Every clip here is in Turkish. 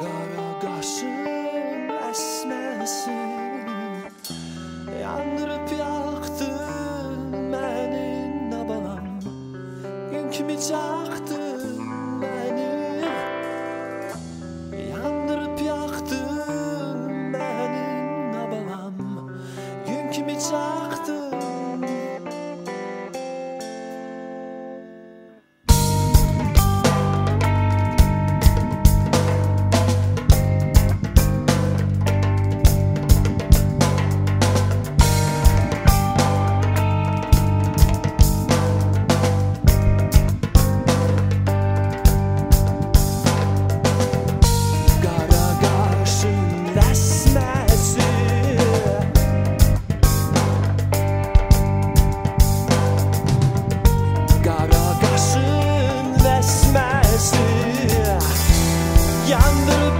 Kara kaşım esmesin Yandırıp yaktın beni ne balam Gün kimi çaktın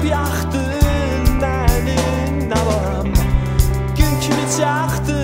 yaxdın məni nə varam Gün kimi çaxdın